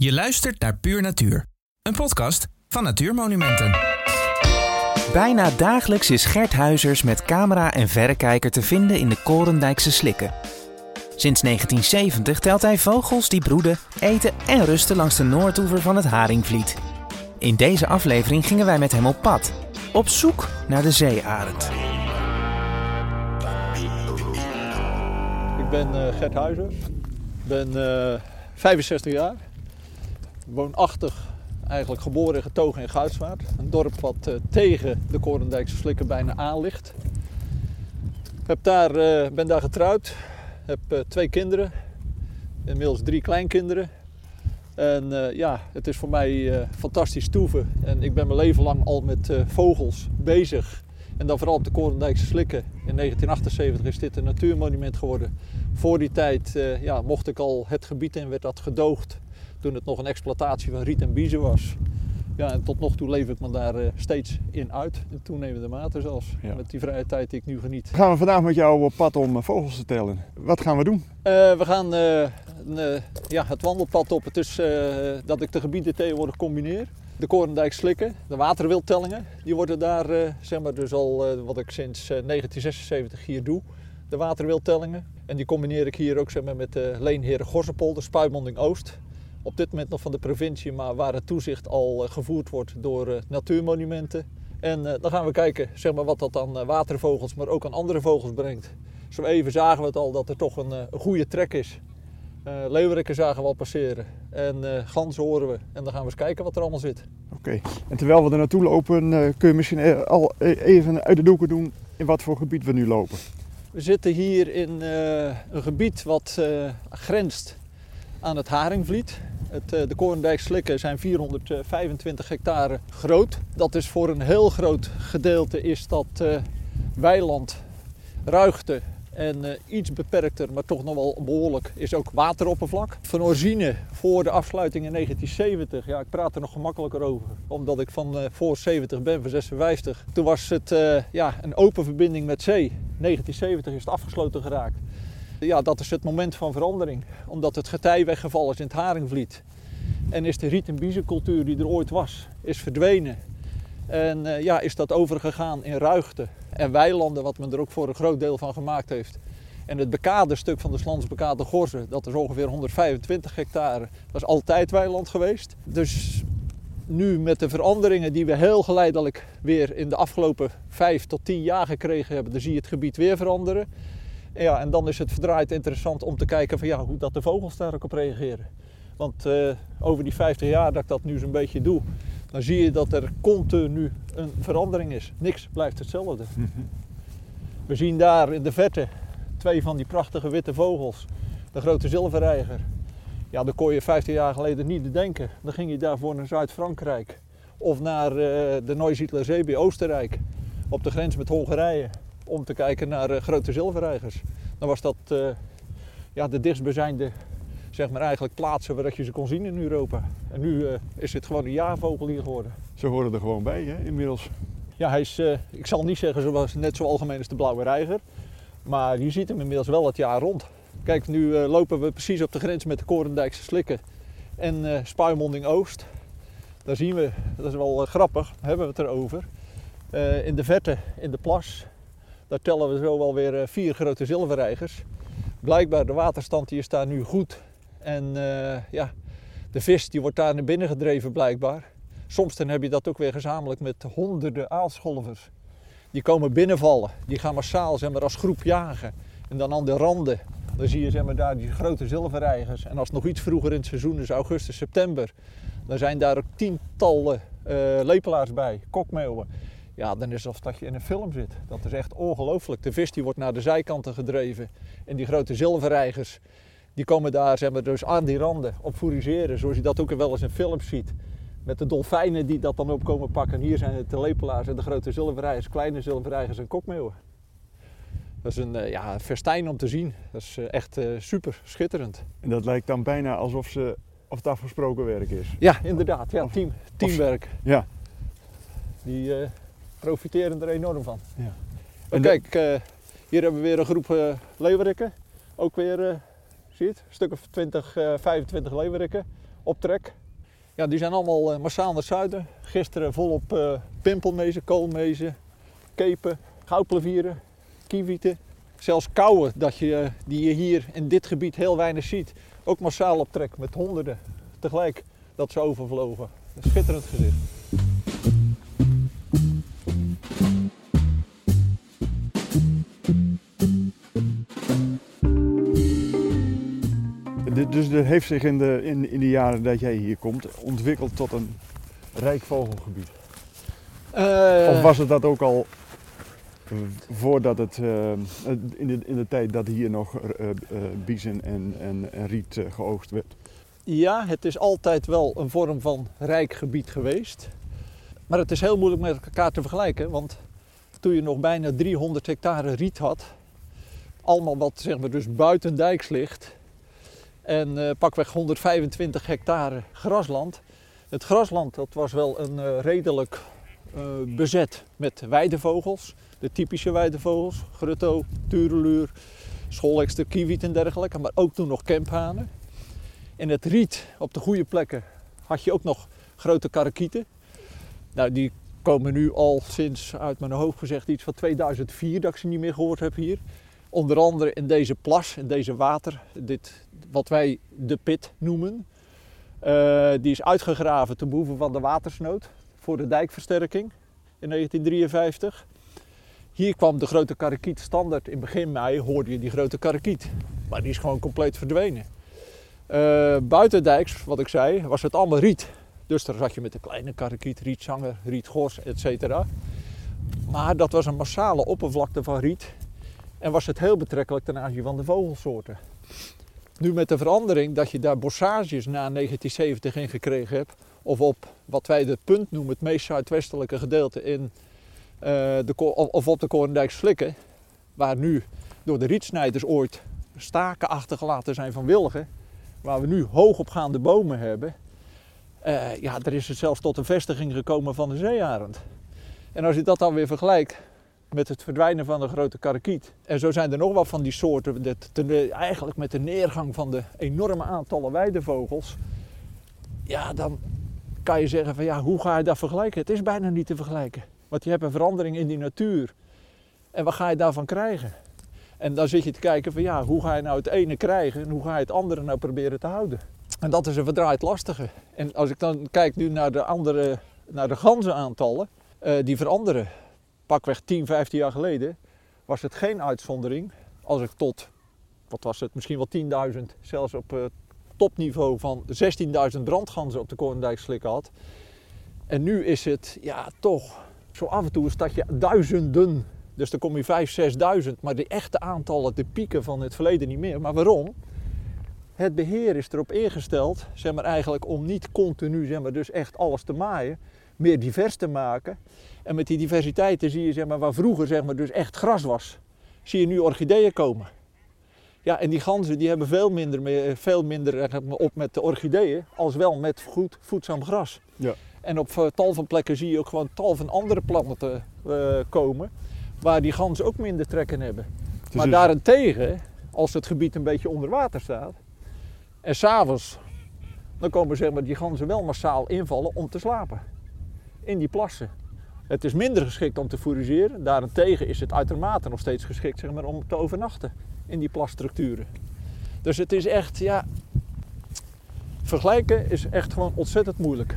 Je luistert naar Puur Natuur, een podcast van Natuurmonumenten. Bijna dagelijks is Gert Huizers met camera en verrekijker te vinden in de Korendijkse slikken. Sinds 1970 telt hij vogels die broeden, eten en rusten langs de noordoever van het Haringvliet. In deze aflevering gingen wij met hem op pad, op zoek naar de zeearend. Ik ben uh, Gert Huizer, ben uh, 65 jaar, woonachtig, eigenlijk geboren en getogen in Guitswaard. Een dorp wat uh, tegen de Korendijkse slikken bijna aan ligt. Heb uh, ben daar getrouwd, heb uh, twee kinderen, inmiddels drie kleinkinderen. En ja, het is voor mij fantastisch toeven. En ik ben mijn leven lang al met vogels bezig. En dan vooral op de Korendijkse slikken. In 1978 is dit een natuurmonument geworden. Voor die tijd ja, mocht ik al het gebied in, werd dat gedoogd toen het nog een exploitatie van riet en biezen was. Ja, en tot nog toe leef ik me daar uh, steeds in uit. In toenemende mate zelfs. Ja. Met die vrije tijd die ik nu geniet. Gaan we vandaag met jou op pad om uh, vogels te tellen. Wat gaan we doen? Uh, we gaan ja, het wandelpad op. Het is dat ik de gebieden tegenwoordig combineer. De Korendijk slikken, de waterwildtellingen. Die worden daar, zeg maar, dus al wat ik sinds 1976 hier doe. De waterwildtellingen. En die combineer ik hier ook zeg maar, met de Leenheren Gorsenpolder, Spuimonding Oost op dit moment nog van de provincie, maar waar het toezicht al gevoerd wordt door natuurmonumenten. En uh, dan gaan we kijken zeg maar, wat dat aan watervogels, maar ook aan andere vogels brengt. Zo even zagen we het al dat er toch een, een goede trek is. Uh, zagen we al passeren en uh, ganzen horen we. En dan gaan we eens kijken wat er allemaal zit. Oké, okay. en terwijl we er naartoe lopen, kun je misschien al even uit de doeken doen in wat voor gebied we nu lopen. We zitten hier in een gebied wat grenst aan het Haringvliet. Het, de Korendijk slikken zijn 425 hectare groot. Dat is voor een heel groot gedeelte is dat uh, weiland, ruigte en uh, iets beperkter, maar toch nog wel behoorlijk, is ook wateroppervlak. Van origine voor de afsluiting in 1970, ja ik praat er nog gemakkelijker over, omdat ik van voor 70 ben, van 56. Toen was het ja, een open verbinding met zee. 1970 is het afgesloten geraakt. Ja, dat is het moment van verandering. Omdat het getij weggevallen is in het Haringvliet. En is de riet- en biezencultuur die er ooit was, is verdwenen. En uh, ja, is dat overgegaan in ruigte en weilanden, wat men er ook voor een groot deel van gemaakt heeft. En het bekade stuk van de Slansbekade Gorzen, dat is ongeveer 125 hectare, dat is altijd weiland geweest. Dus nu met de veranderingen die we heel geleidelijk weer in de afgelopen 5 tot 10 jaar gekregen hebben, dan zie je het gebied weer veranderen. Ja, en dan is het verdraaid interessant om te kijken van, ja, hoe dat de vogels daar ook op reageren. Want uh, over die 50 jaar dat ik dat nu zo'n beetje doe, dan zie je dat er continu een verandering is. Niks blijft hetzelfde. We zien daar in de verte twee van die prachtige witte vogels. De grote zilverreiger. Ja, dat kon je 50 jaar geleden niet denken. Dan ging je daarvoor naar Zuid-Frankrijk. Of naar uh, de Neusiedler Zee bij Oostenrijk. Op de grens met Hongarije om te kijken naar uh, grote zilverreigers. Dan was dat uh, ja, de dichtstbijzijnde zeg maar, eigenlijk plaatsen waar je ze kon zien in Europa. En nu uh, is het gewoon een jaarvogel hier geworden. Ze horen er gewoon bij, hè, inmiddels. Ja, hij is, ik zal niet zeggen zoals, net zo algemeen als de blauwe reiger. Maar je ziet hem inmiddels wel het jaar rond. Kijk, nu lopen we precies op de grens met de Korendijkse slikken en Spuimonding Oost. Daar zien we, dat is wel grappig, daar hebben we het erover. in de verte, in de plas, daar tellen we zo wel weer vier grote zilverreigers. Blijkbaar de waterstand die is daar nu goed. En uh, ja, de vis die wordt daar naar binnen gedreven blijkbaar. Soms dan heb je dat ook weer gezamenlijk met honderden aalscholvers. Die komen binnenvallen. Die gaan massaal zeg maar, als groep jagen. En dan aan de randen, dan zie je zeg maar, daar die grote zilverreigers. En als nog iets vroeger in het seizoen is, augustus, september, dan zijn daar ook tientallen uh, lepelaars bij, kokmeeuwen. Ja, dan is het alsof dat je in een film zit. Dat is echt ongelooflijk. De vis die wordt naar de zijkanten gedreven. En die grote zilverreigers, die komen daar zeg maar, dus aan die randen op fourageren. Zoals je dat ook wel eens in films ziet. Met de dolfijnen die dat dan opkomen pakken. Hier zijn het de lepelaars en de grote zilverreigers, kleine zilverreigers en kokmeeuwen. Dat is een uh, ja, festijn om te zien. Dat is uh, echt uh, super, schitterend. En dat lijkt dan bijna alsof, ze, of het afgesproken werk is. Ja, inderdaad. Ja, team, teamwerk. Of, ja. Die profiteren er enorm van. Ja. En kijk, uh, hier hebben we weer een groep uh, leeuwerikken. Ook weer, uh, zie je het, een stuk of 20, 25 leeuwerikken. optrek. Ja, die zijn allemaal massaal naar zuiden. Gisteren volop uh, pimpelmezen, koolmezen, kepen, goudplevieren, kievieten. Zelfs kauwen dat je, die je hier in dit gebied heel weinig ziet. Ook massaal op trek met honderden tegelijk dat ze overvlogen. Een schitterend gezicht. Dus dat heeft zich in de, in, in de jaren dat jij hier komt ontwikkeld tot een rijk vogelgebied? Uh, of was het dat ook al voordat het uh, in, de, in de tijd dat hier nog uh, biezen en, en, en riet geoogst werd? Ja, het is altijd wel een vorm van rijk gebied geweest. Maar het is heel moeilijk met elkaar te vergelijken, want toen je nog bijna 300 hectare riet had, allemaal wat zeg maar dus buitendijks ligt, en uh, pakweg 125 hectare grasland. Het grasland dat was wel een uh, redelijk uh, bezet met weidevogels, de typische weidevogels, grutto, tureluur, scholekster, kiewiet en dergelijke, maar ook toen nog kemphanen. In het riet op de goede plekken had je ook nog grote karakieten. Nou, die komen nu al sinds, uit mijn hoofd gezegd, iets van 2004 dat ik ze niet meer gehoord heb hier. Onder andere in deze plas, in deze water, dit, wat wij de pit noemen. Uh, die is uitgegraven ten behoeve van de watersnood voor de dijkversterking in 1953. Hier kwam de grote karakiet standaard. In begin mei hoorde je die grote karakiet. Maar die is gewoon compleet verdwenen. Uh, buitendijks, wat ik zei, was het allemaal riet. Dus daar zat je met de kleine karakiet, rietzanger, rietgors, etc. Maar dat was een massale oppervlakte van riet. En was het heel betrekkelijk ten aanzien van de vogelsoorten. Nu met de verandering dat je daar bossages na 1970 in gekregen hebt, of op wat wij het punt noemen, het meest zuidwestelijke gedeelte in, uh, de, of op de Korendijk Slikken, waar nu door de rietsnijders ooit staken achtergelaten zijn van wilgen, waar we nu hoogopgaande bomen hebben, uh, ja, er is het zelfs tot een vestiging gekomen van de zeearend. En als je dat dan weer vergelijkt met het verdwijnen van de grote karakiet. En zo zijn er nog wat van die soorten. Dat, eigenlijk met de neergang van de enorme aantallen weidevogels. Ja, dan kan je zeggen van ja, hoe ga je dat vergelijken? Het is bijna niet te vergelijken. Want je hebt een verandering in die natuur. En wat ga je daarvan krijgen? En dan zit je te kijken van ja, hoe ga je nou het ene krijgen en hoe ga je het andere nou proberen te houden? En dat is een verdraaid lastige. En als ik dan kijk nu naar de andere, naar de ganzenaantallen, uh, die veranderen pakweg 10, 15 jaar geleden was het geen uitzondering als ik tot, wat was het, misschien wel 10.000, zelfs op uh, topniveau van 16.000 brandganzen op de Korendijk slikken had. En nu is het, ja toch, zo af en toe een stadje duizenden. Dus dan kom je 5.000, 6.000. Maar de echte aantallen, de pieken van het verleden niet meer. Maar waarom? Het beheer is erop ingesteld, zeg maar eigenlijk om niet continu, zeg maar, dus echt alles te maaien meer divers te maken. En met die diversiteiten zie je, zeg maar, waar vroeger zeg maar, dus echt gras was, zie je nu orchideeën komen. Ja, en die ganzen die hebben veel minder, veel minder op met de orchideeën, als wel met goed voedzaam gras. Ja. En op eh, tal van plekken zie je ook gewoon tal van andere planten uh, komen, waar die ganzen ook minder trekken hebben. Dus maar daarentegen, als het gebied een beetje onder water staat, en s'avonds, dan komen zeg maar, die ganzen wel massaal invallen om te slapen in die plassen. Het is minder geschikt om te fourageren. Daarentegen is het uitermate nog steeds geschikt zeg maar, om te overnachten in die plasstructuren. Dus het is echt, ja, vergelijken is echt gewoon ontzettend moeilijk.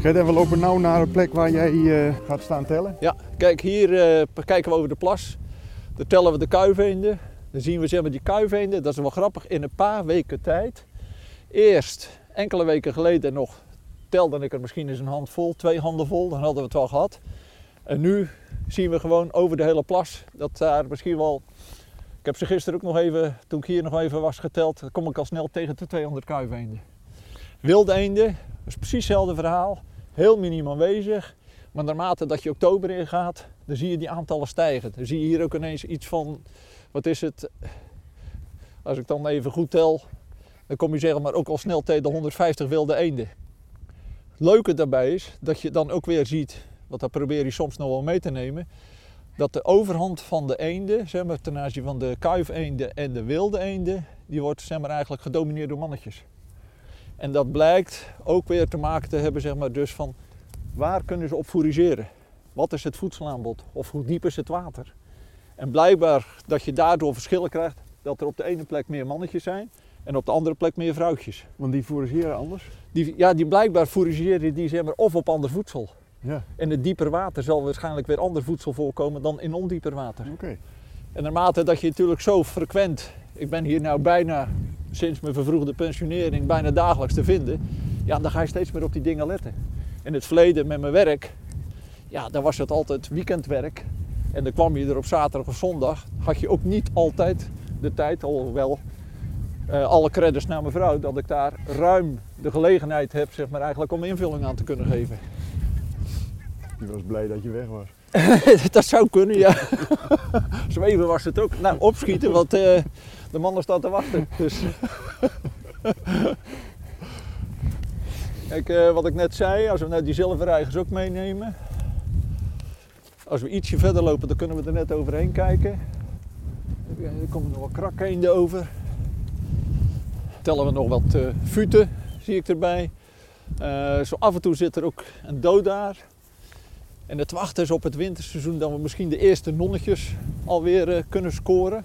Kijk, we lopen nu naar een plek waar jij uh, gaat staan tellen. Ja, kijk, hier uh, kijken we over de plas. Dan tellen we de kuiveenden. Dan zien we zeg maar die kuiveenden, dat is wel grappig, in een paar weken tijd. Eerst, enkele weken geleden nog, telde ik er misschien eens een hand vol, twee handen vol, dan hadden we het wel gehad. En nu zien we gewoon over de hele plas dat daar misschien wel... Ik heb ze gisteren ook nog even, toen ik hier nog even was geteld, dan kom ik al snel tegen de 200 kuiveenden. Wilde eenden, dat is precies hetzelfde verhaal. Heel miniem aanwezig. Maar naarmate dat je oktober ingaat, dan zie je die aantallen stijgen. Dan zie je hier ook ineens iets van, wat is het, als ik dan even goed tel, dan kom je zeggen maar ook al snel tegen de 150 wilde eenden. Het leuke daarbij is dat je dan ook weer ziet want dat probeer je soms nog wel mee te nemen, dat de overhand van de eenden, zeg maar, ten aanzien van de kuifeenden en de wilde eenden, die wordt zeg maar, eigenlijk gedomineerd door mannetjes. En dat blijkt ook weer te maken te hebben zeg maar, dus van waar kunnen ze op fourageren? Wat is het voedselaanbod? Of hoe diep is het water? En blijkbaar dat je daardoor verschillen krijgt dat er op de ene plek meer mannetjes zijn en op de andere plek meer vrouwtjes. Want die fourageren anders? Die, ja, die blijkbaar fourageren die zeg maar, of op ander voedsel. Ja. In het dieper water zal waarschijnlijk weer ander voedsel voorkomen dan in ondieper water. Oké. En naarmate dat je natuurlijk zo frequent, ik ben hier nou bijna sinds mijn vervroegde pensionering bijna dagelijks te vinden, ja, dan ga je steeds meer op die dingen letten. In het verleden met mijn werk, ja, dan was het altijd weekendwerk. En dan kwam je er op zaterdag of zondag, had je ook niet altijd de tijd, alhoewel uh, alle credits naar mijn vrouw, dat ik daar ruim de gelegenheid heb, zeg maar, eigenlijk om invulling aan te kunnen geven. Je was blij dat je weg was. dat zou kunnen, ja. Zweven was het ook. Nou, opschieten, want uh, de mannen staan te wachten. Dus. Kijk, uh, wat ik net zei, als we nou die zilverreigers ook meenemen. Als we ietsje verder lopen, dan kunnen we er net overheen kijken. Er komen nog wat krakkeenden over. Tellen we nog wat uh, futen, zie ik erbij. zo af en toe zit er ook een dodaar. En het wachten is op het winterseizoen dat we misschien de eerste nonnetjes alweer uh, kunnen scoren.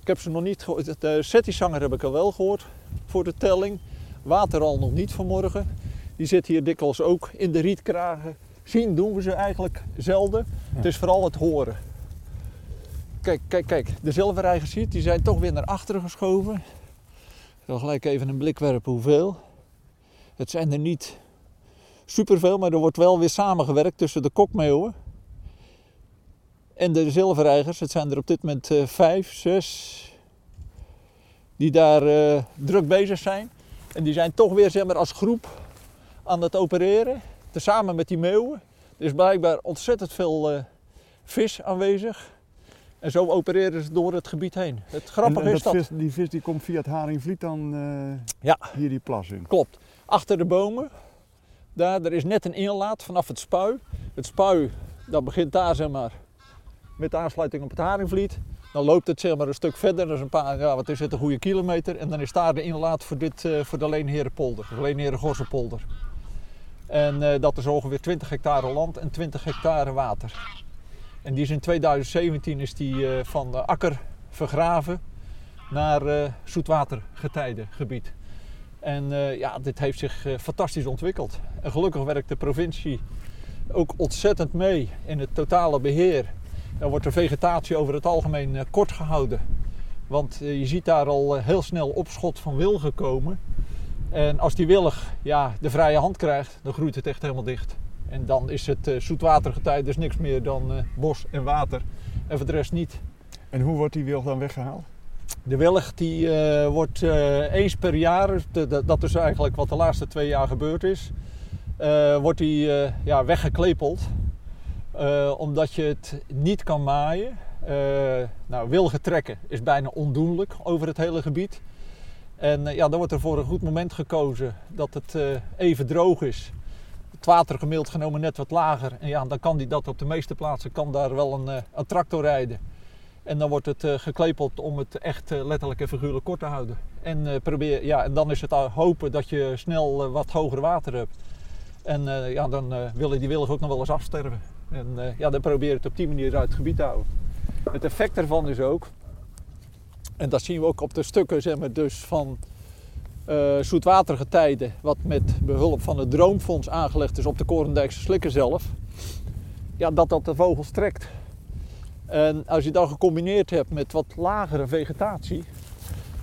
Ik heb ze nog niet gehoord. De settizanger heb ik al wel gehoord voor de telling. Water al nog niet vanmorgen. Die zit hier dikwijls ook in de rietkragen. Zien doen we ze eigenlijk zelden. Het is vooral het horen. Kijk, kijk, kijk. De zilverreigers ziet, die zijn toch weer naar achteren geschoven. Ik zal gelijk even een blik werpen hoeveel. Het zijn er niet superveel, maar er wordt wel weer samengewerkt tussen de kokmeeuwen en de zilverreigers. Het zijn er op dit moment uh, vijf, zes die daar uh, druk bezig zijn. En die zijn toch weer zeg maar, als groep aan het opereren, tezamen met die meeuwen. Er is blijkbaar ontzettend veel uh, vis aanwezig. En zo opereren ze door het gebied heen. Het grappige en, en is dat... Vis, die vis die komt via het Haringvliet dan ja. hier die plas in? Klopt. Achter de bomen daar, er is net een inlaat vanaf het spui. Het spui dat begint daar zeg maar, met de aansluiting op het Haringvliet. Dan loopt het zeg maar, een stuk verder, dat is een paar, ja, wat is het, een goede kilometer. En dan is daar de inlaat voor, dit, uh, voor de Leenherenpolder, de Leenheren-Gorsenpolder. En uh, dat is ongeveer 20 hectare land en 20 hectare water. En die is in 2017 is die uh, van de akker vergraven naar zoetwatergetijdengebied. En ja, dit heeft zich fantastisch ontwikkeld. En gelukkig werkt de provincie ook ontzettend mee in het totale beheer. Dan wordt de vegetatie over het algemeen kort gehouden. Want je ziet daar al heel snel opschot van wilgen komen. En als die willig ja, de vrije hand krijgt, dan groeit het echt helemaal dicht. En dan is het zoetwatergetij dus niks meer dan bos en water. En voor de rest niet. En hoe wordt die wilg dan weggehaald? De wilg die, uh, wordt uh, eens per jaar, dat is eigenlijk wat de laatste twee jaar gebeurd is, uh, wordt die ja, weggeklepeld. omdat je het niet kan maaien. nou, wilgen trekken is bijna ondoenlijk over het hele gebied. En ja, dan wordt er voor een goed moment gekozen dat het even droog is. Het water gemiddeld genomen net wat lager. En ja, dan kan die dat op de meeste plaatsen kan daar wel een, een tractor rijden. En dan wordt het geklepeld om het echt letterlijk en figuurlijk kort te houden. En, probeer, ja, en dan is het hopen dat je snel wat hoger water hebt. En ja, dan willen die willig ook nog wel eens afsterven. En ja, dan probeer je het op die manier uit het gebied te houden. Het effect daarvan is ook, en dat zien we ook op de stukken zeg maar, dus van zoetwatergetijden, wat met behulp van het Droomfonds aangelegd is op de Korendijkse slikken zelf, ja, dat dat de vogels trekt. En als je dat gecombineerd hebt met wat lagere vegetatie,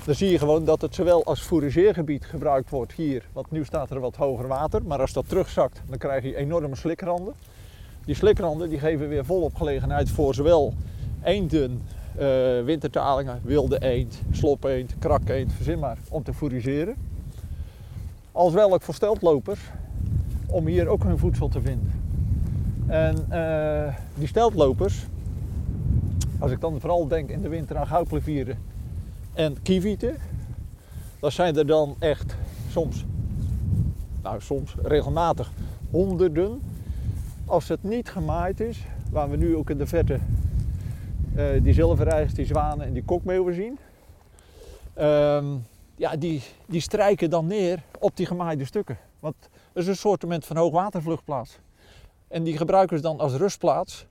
dan zie je gewoon dat het zowel als fourageergebied gebruikt wordt hier. Want nu staat er wat hoger water, maar als dat terugzakt, dan krijg je enorme slikranden. Die slikranden die geven weer volop gelegenheid voor zowel eenden, uh, wintertalingen, wilde eend, slopeend, krakeend, verzin maar, om te fourageren. Als wel ook voor steltlopers, om hier ook hun voedsel te vinden. En uh, die steltlopers, als ik dan vooral denk in de winter aan goudplevieren en kievieten, dan zijn er dan echt soms, nou soms regelmatig honderden. als het niet gemaaid is, waar we nu ook in de verte die zilverreigers, die zwanen en die kokmeeuwen zien, ehm, ja, die, die strijken dan neer op die gemaaide stukken. Want het is een soort van hoogwatervluchtplaats. En die gebruiken ze dan als rustplaats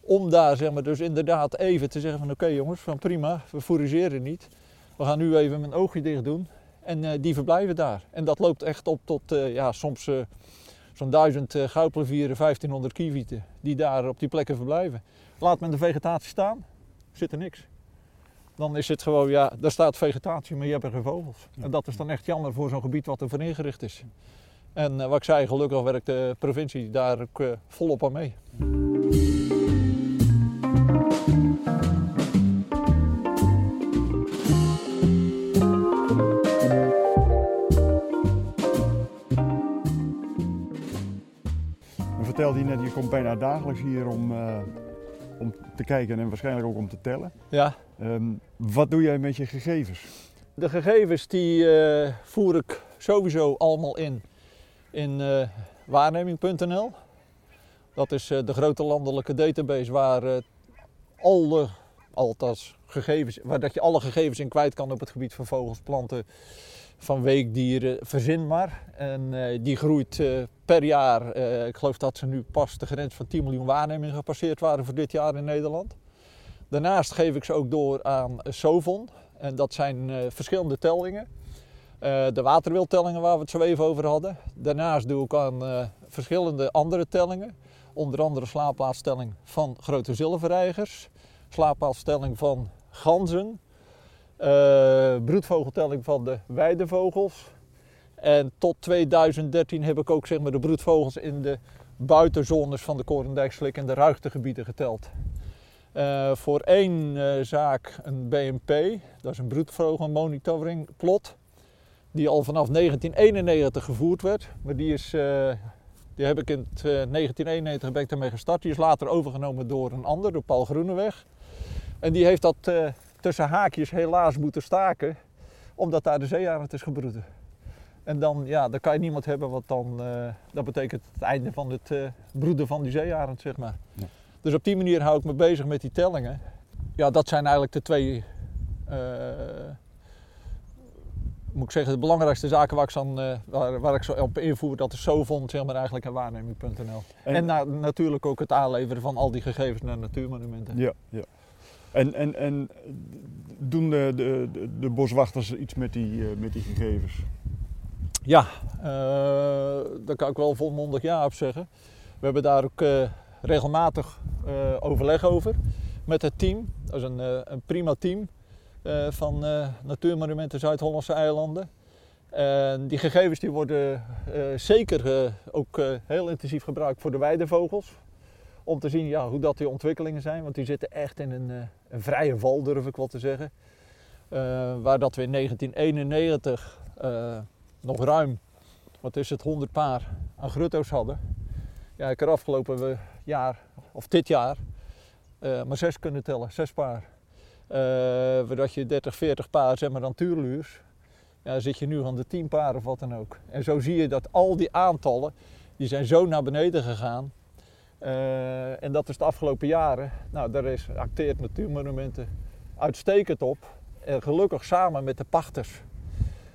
om daar zeg maar, dus inderdaad even te zeggen van oké jongens, van prima, we fourageren niet. We gaan nu even mijn oogje dicht doen en uh, die verblijven daar. En dat loopt echt op tot uh, ja, soms zo'n duizend uh, goudplevieren, 1500 kievieten die daar op die plekken verblijven. Laat men de vegetatie staan, zit er niks. Dan is het gewoon, ja, daar staat vegetatie, maar je hebt er geen vogels. En dat is dan echt jammer voor zo'n gebied wat er voor ingericht is. En wat ik zei, gelukkig werkt de provincie daar ook volop aan mee. vertelde je net, je komt bijna dagelijks hier om, uh, om te kijken en waarschijnlijk ook om te tellen. Ja. Um, wat doe jij met je gegevens? De gegevens die uh, voer ik sowieso allemaal in in uh, waarneming.nl. Dat is de grote landelijke database waar alle, althans gegevens, waar dat je alle gegevens in kwijt kan op het gebied van vogels, planten, van weekdieren, verzin maar. En uh, die groeit uh, per jaar. Uh, ik geloof dat ze nu pas de grens van 10 miljoen waarnemingen gepasseerd waren voor dit jaar in Nederland. Daarnaast geef ik ze ook door aan Sovon. En dat zijn verschillende tellingen. de waterwildtellingen waar we het zo even over hadden. Daarnaast doe ik aan verschillende andere tellingen. Onder andere slaapplaatstelling van grote zilverreigers. Slaapplaatstelling van ganzen broedvogeltelling van de weidevogels. En tot 2013 heb ik ook zeg maar, de broedvogels in de buitenzones van de Korendijkslik en de ruigtegebieden geteld. Uh, voor één uh, zaak een BNP, dat is een broedvogelmonitoring plot, die al vanaf 1991 gevoerd werd. Maar die, is, die heb ik in 1991 ben ik daarmee gestart. Die is later overgenomen door een ander, door Paul Groeneweg. En die heeft dat tussen haakjes helaas moeten staken, omdat daar de zeearend is gebroeden. En dan, ja, dan kan je niemand hebben wat dan, uh, dat betekent het einde van het uh, broeden van die zeearend, zeg maar. Ja. Dus op die manier hou ik me bezig met die tellingen. Ja, dat zijn eigenlijk de twee, uh, moet ik zeggen, de belangrijkste zaken waar ik, dan, waar, waar, ik zo op invoer. Dat is zo vond, zeg maar eigenlijk een waarneming.nl. En, en na, natuurlijk ook het aanleveren van al die gegevens naar natuurmonumenten. Ja, ja. En, en, en doen de, de, de boswachters iets met die, uh, met die gegevens? Ja, uh, daar kan ik wel volmondig ja op zeggen. We hebben daar ook uh, regelmatig overleg over met het team. Dat is een, een prima team van Natuurmonumenten Zuid-Hollandse eilanden. En die gegevens die worden zeker ook heel intensief gebruikt voor de weidevogels om te zien ja, hoe dat die ontwikkelingen zijn. Want die zitten echt in een, een vrije val, durf ik wel te zeggen. Uh, waar dat we in 1991 uh, nog ruim, wat is het, 100 paar aan grutto's hadden. Ja, ik heb afgelopen jaar, of dit jaar, maar zes kunnen tellen, zes paar. dat je 30, 40 paar, zeg maar dan tuurluurs, ja, zit je nu aan de 10 paar of wat dan ook. En zo zie je dat al die aantallen, die zijn zo naar beneden gegaan. Uh, en dat is de afgelopen jaren. Nou, daar is acteert Natuurmonumenten uitstekend op. En gelukkig samen met de pachters.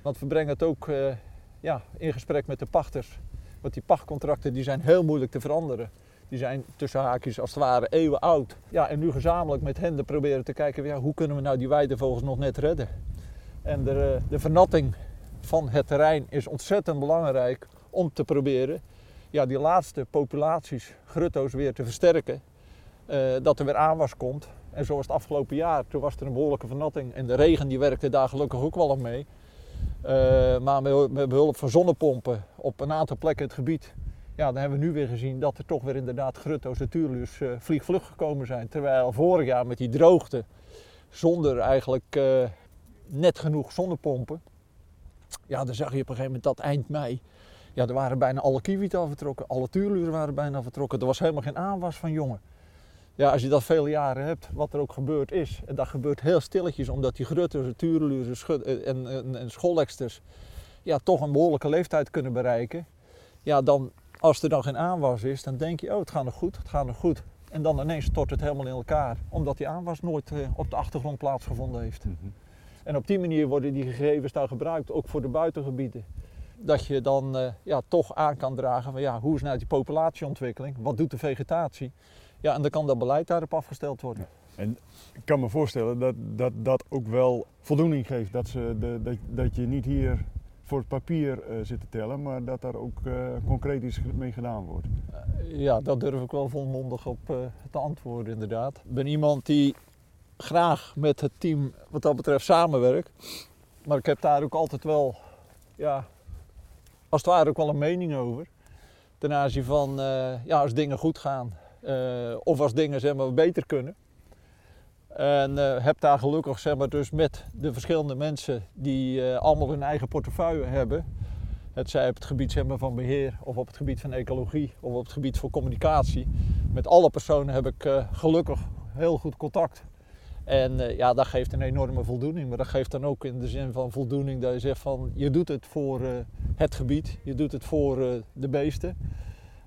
Want we brengen het ook uh, ja, in gesprek met de pachters. Want die pachtcontracten die zijn heel moeilijk te veranderen. Die zijn tussen haakjes als het ware eeuwen oud. Ja, en nu gezamenlijk met hen proberen te kijken, ja, hoe kunnen we nou die weidevogels nog net redden. En de, de vernatting van het terrein is ontzettend belangrijk om te proberen ja, die laatste populaties grutto's weer te versterken. Uh, dat er weer aanwas komt. En zoals het afgelopen jaar, toen was er een behoorlijke vernatting. En de regen die werkte daar gelukkig ook wel aan mee. Uh, maar met, met, behulp van zonnepompen op een aantal plekken het gebied. Ja, dan hebben we nu weer gezien dat er toch weer inderdaad grutto's tuurluurs uh, vliegvlug gekomen zijn. Terwijl vorig jaar met die droogte, zonder eigenlijk net genoeg zonnepompen. Ja, dan zag je op een gegeven moment dat eind mei ja, er waren bijna alle kiewieten al vertrokken, alle tuurluren waren bijna vertrokken. Er was helemaal geen aanwas van jongen. Ja, als je dat vele jaren hebt, wat er ook gebeurd is, en dat gebeurt heel stilletjes, omdat die grutters, tuurluren eh, en, en, en scholleksters ja, toch een behoorlijke leeftijd kunnen bereiken, ja, dan als er dan geen aanwas is, dan denk je, oh het gaat nog goed, het gaat nog goed. En dan ineens stort het helemaal in elkaar, omdat die aanwas nooit eh, op de achtergrond plaatsgevonden heeft. Mhm. En op die manier worden die gegevens daar gebruikt, ook voor de buitengebieden. Dat je dan uh, ja, toch aan kan dragen van ja, hoe is nou die populatieontwikkeling? Wat doet de vegetatie? Ja, en dan kan dat beleid daarop afgesteld worden. En ik kan me voorstellen dat dat, dat ook wel voldoening geeft. Dat, ze de, dat, dat je niet hier voor het papier uh, zit te tellen, maar dat daar ook uh, concreet iets mee gedaan wordt. ja, dat durf ik wel volmondig op te antwoorden inderdaad. Ik ben iemand die graag met het team wat dat betreft samenwerkt. Maar ik heb daar ook altijd wel, ja, als het ware ook wel een mening over. Ten aanzien van, ja, als dingen goed gaan of als dingen zeg maar, beter kunnen en uh, heb daar gelukkig zeg maar, dus met de verschillende mensen die allemaal hun eigen portefeuille hebben. Het zij op het gebied zeg maar, van beheer of op het gebied van ecologie of op het gebied van communicatie. Met alle personen heb ik gelukkig heel goed contact. En ja, dat geeft een enorme voldoening. Maar dat geeft dan ook in de zin van voldoening dat je zegt van je doet het voor het gebied. Je doet het voor de beesten.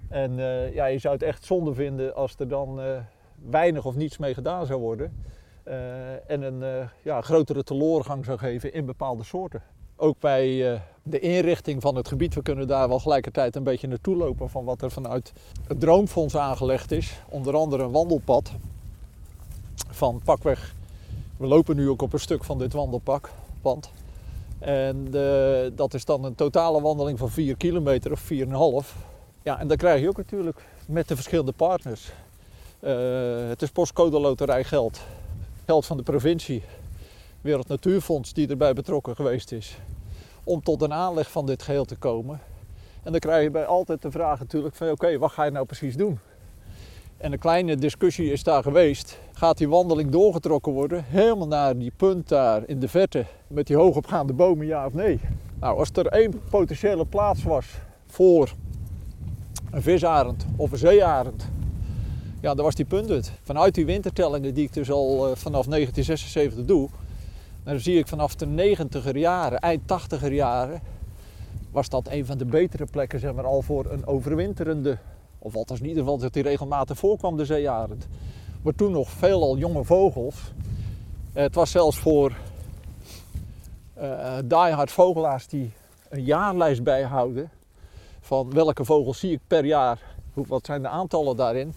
En ja, je zou het echt zonde vinden als er dan weinig of niets mee gedaan zou worden. Eh, en een ja, grotere teleurgang zou geven in bepaalde soorten. Ook bij de inrichting van het gebied, we kunnen daar wel gelijkertijd een beetje naartoe lopen van wat er vanuit het Droomfonds aangelegd is. Onder andere een wandelpad van pakweg. We lopen nu ook op een stuk van dit wandelpad. En dat is dan een totale wandeling van 4 kilometer of 4,5. Ja, en dan krijg je ook natuurlijk met de verschillende partners. het is postcode loterij geld geld van de provincie, Wereld Natuurfonds, die erbij betrokken geweest is, om tot een aanleg van dit geheel te komen. En dan krijg je bij altijd de vraag natuurlijk van oké, wat ga je nou precies doen? En een kleine discussie is daar geweest. Gaat die wandeling doorgetrokken worden, helemaal naar die punt daar in de verte, met die hoogopgaande bomen, ja of nee? Nou, als er één potentiële plaats was voor een visarend of een zeearend ja, dat was die punt Vanuit die wintertellingen die ik dus al uh, vanaf 1976 doe, dan zie ik vanaf de 90er jaren, eind 80er jaren, was dat een van de betere plekken zeg maar, al voor een overwinterende, of althans in ieder geval dat die regelmatig voorkwam, de zeearend. Maar toen nog veelal jonge vogels. Het was zelfs voor uh, diehard vogelaars die een jaarlijst bijhouden van welke vogels zie ik per jaar, wat zijn de aantallen daarin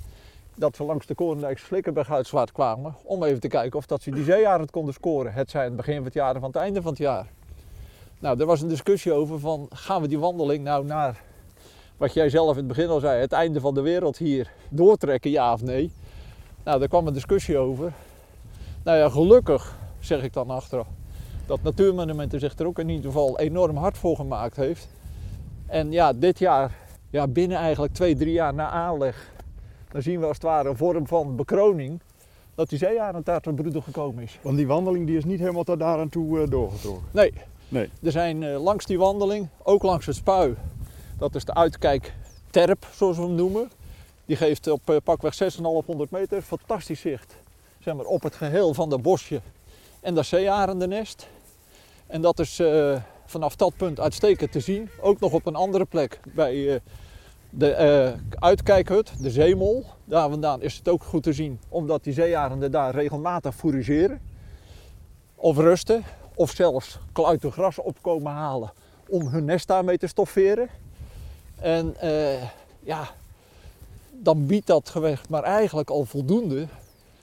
dat we langs de Korendijkse Slikkenberg uitzwaard kwamen om even te kijken of dat ze die zeearend konden scoren. Het zijn het begin van het jaar en van het einde van het jaar. Nou, er was een discussie over van gaan we die wandeling nou naar wat jij zelf in het begin al zei, het einde van de wereld hier doortrekken, ja of nee? Nou, daar kwam een discussie over. Nou ja, gelukkig, zeg ik dan achteraf, dat Natuurmonumenten zich er ook in ieder geval enorm hard voor gemaakt heeft. En ja, dit jaar, ja, binnen eigenlijk twee, drie jaar na aanleg, dan zien we als het ware een vorm van bekroning dat die zeearend daar tot broeden gekomen is. Want die wandeling die is niet helemaal tot daar aan toe uh, doorgetrokken? Nee. nee. Er zijn uh, langs die wandeling, ook langs het spui, dat is de uitkijk Terp, zoals we hem noemen. Die geeft op uh, pakweg 6,500 meter fantastisch zicht zeg maar, op het geheel van dat bosje en dat zeearendennest. En dat is vanaf dat punt uitstekend te zien. Ook nog op een andere plek bij de uh, uitkijkhut, de zeemol, daar vandaan is het ook goed te zien, omdat die zeearenden daar regelmatig fourageren of rusten, of zelfs kluiten gras opkomen halen om hun nest daarmee te stofferen. En uh, ja, dan biedt dat gewicht maar eigenlijk al voldoende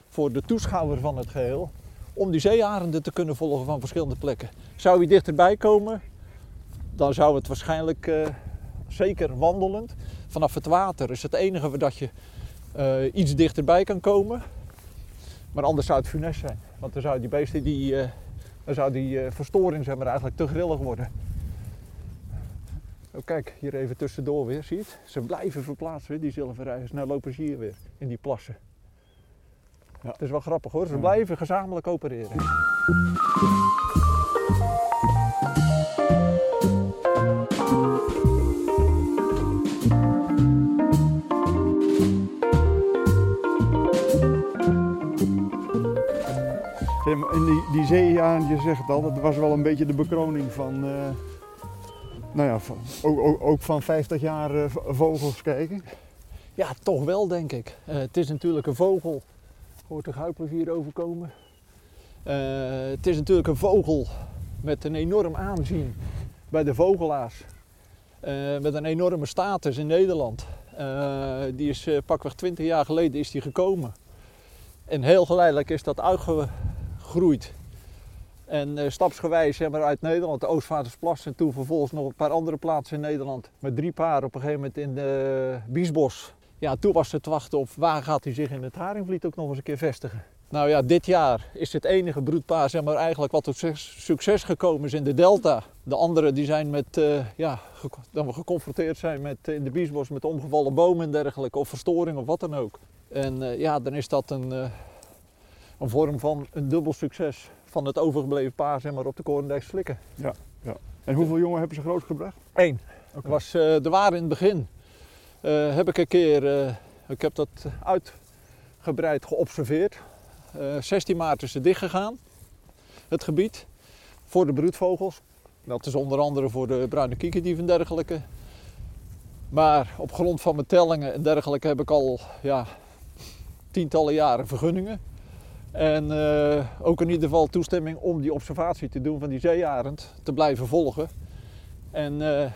voor de toeschouwer van het geheel om die zeearenden te kunnen volgen van verschillende plekken. Zou hij dichterbij komen, dan zou het waarschijnlijk uh, zeker wandelend vanaf het water is het enige dat je uh, iets dichterbij kan komen. Maar anders zou het funest zijn. Want dan zou die beesten, die, dan zou die verstoring zeg maar, eigenlijk te grillig worden. Oh, kijk, hier even tussendoor weer, zie je het? Ze blijven verplaatsen, die zilverrijers. Nou lopen ze hier weer, in die plassen. Ja. Het is wel grappig hoor, ze blijven gezamenlijk opereren. In die, die zee, ja, je zegt het al, dat was wel een beetje de bekroning van, uh, nou ja, ook, ook, ook van 50 jaar uh, vogels kijken? Ja, toch wel denk ik. Uh, het is natuurlijk een vogel. Hoort de guiplevier overkomen. Uh, het is natuurlijk een vogel met een enorm aanzien bij de vogelaars. met een enorme status in Nederland. die is pakweg 20 jaar geleden is die gekomen. En heel geleidelijk is dat uitgegroeid. En uh, stapsgewijs zeg maar, uit Nederland, de Oostvaardersplas en toen vervolgens nog een paar andere plaatsen in Nederland. Met drie paren op een gegeven moment in de Biesbos. Ja, toen was het te wachten op waar gaat hij zich in het Haringvliet ook nog eens een keer vestigen. Nou ja, dit jaar is het enige broedpaar zeg maar, eigenlijk wat tot succes gekomen is in de Delta. De anderen die zijn met, uh, ja, dan we geconfronteerd zijn met, in de Biesbos met omgevallen bomen en dergelijke, of verstoring of wat dan ook. En ja, dan is dat een, een vorm van een dubbel succes van het overgebleven paar zeg maar, op de Korendijk slikken. Ja, ja. En hoeveel jongen hebben ze grootgebracht? Eén. Okay. Was, uh, er waren in het begin, uh, heb ik een keer, uh, ik heb dat uitgebreid geobserveerd. 16 maart is het dichtgegaan, het gebied, voor de broedvogels. Dat is onder andere voor de bruine kiekendief en dergelijke. Maar op grond van mijn tellingen en dergelijke heb ik al ja, tientallen jaren vergunningen. En uh, ook in ieder geval toestemming om die observatie te doen van die zeearend te blijven volgen. En uh, eh,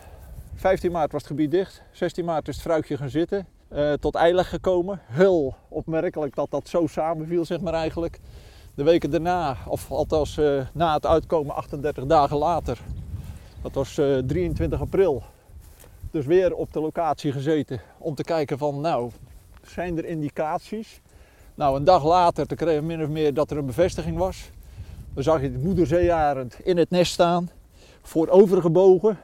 15 maart was het gebied dicht, 16 maart is het fruitje gaan zitten, uh, tot eileg gekomen. Heel opmerkelijk dat dat zo samenviel, zeg maar eigenlijk. De weken daarna, of althans na het uitkomen 38 dagen later, dat was 23 april, dus weer op de locatie gezeten om te kijken van nou, zijn er indicaties nou, een dag later te kregen we min of meer dat er een bevestiging was. Dan zag je de moederzeearend in het nest staan, voorovergebogen.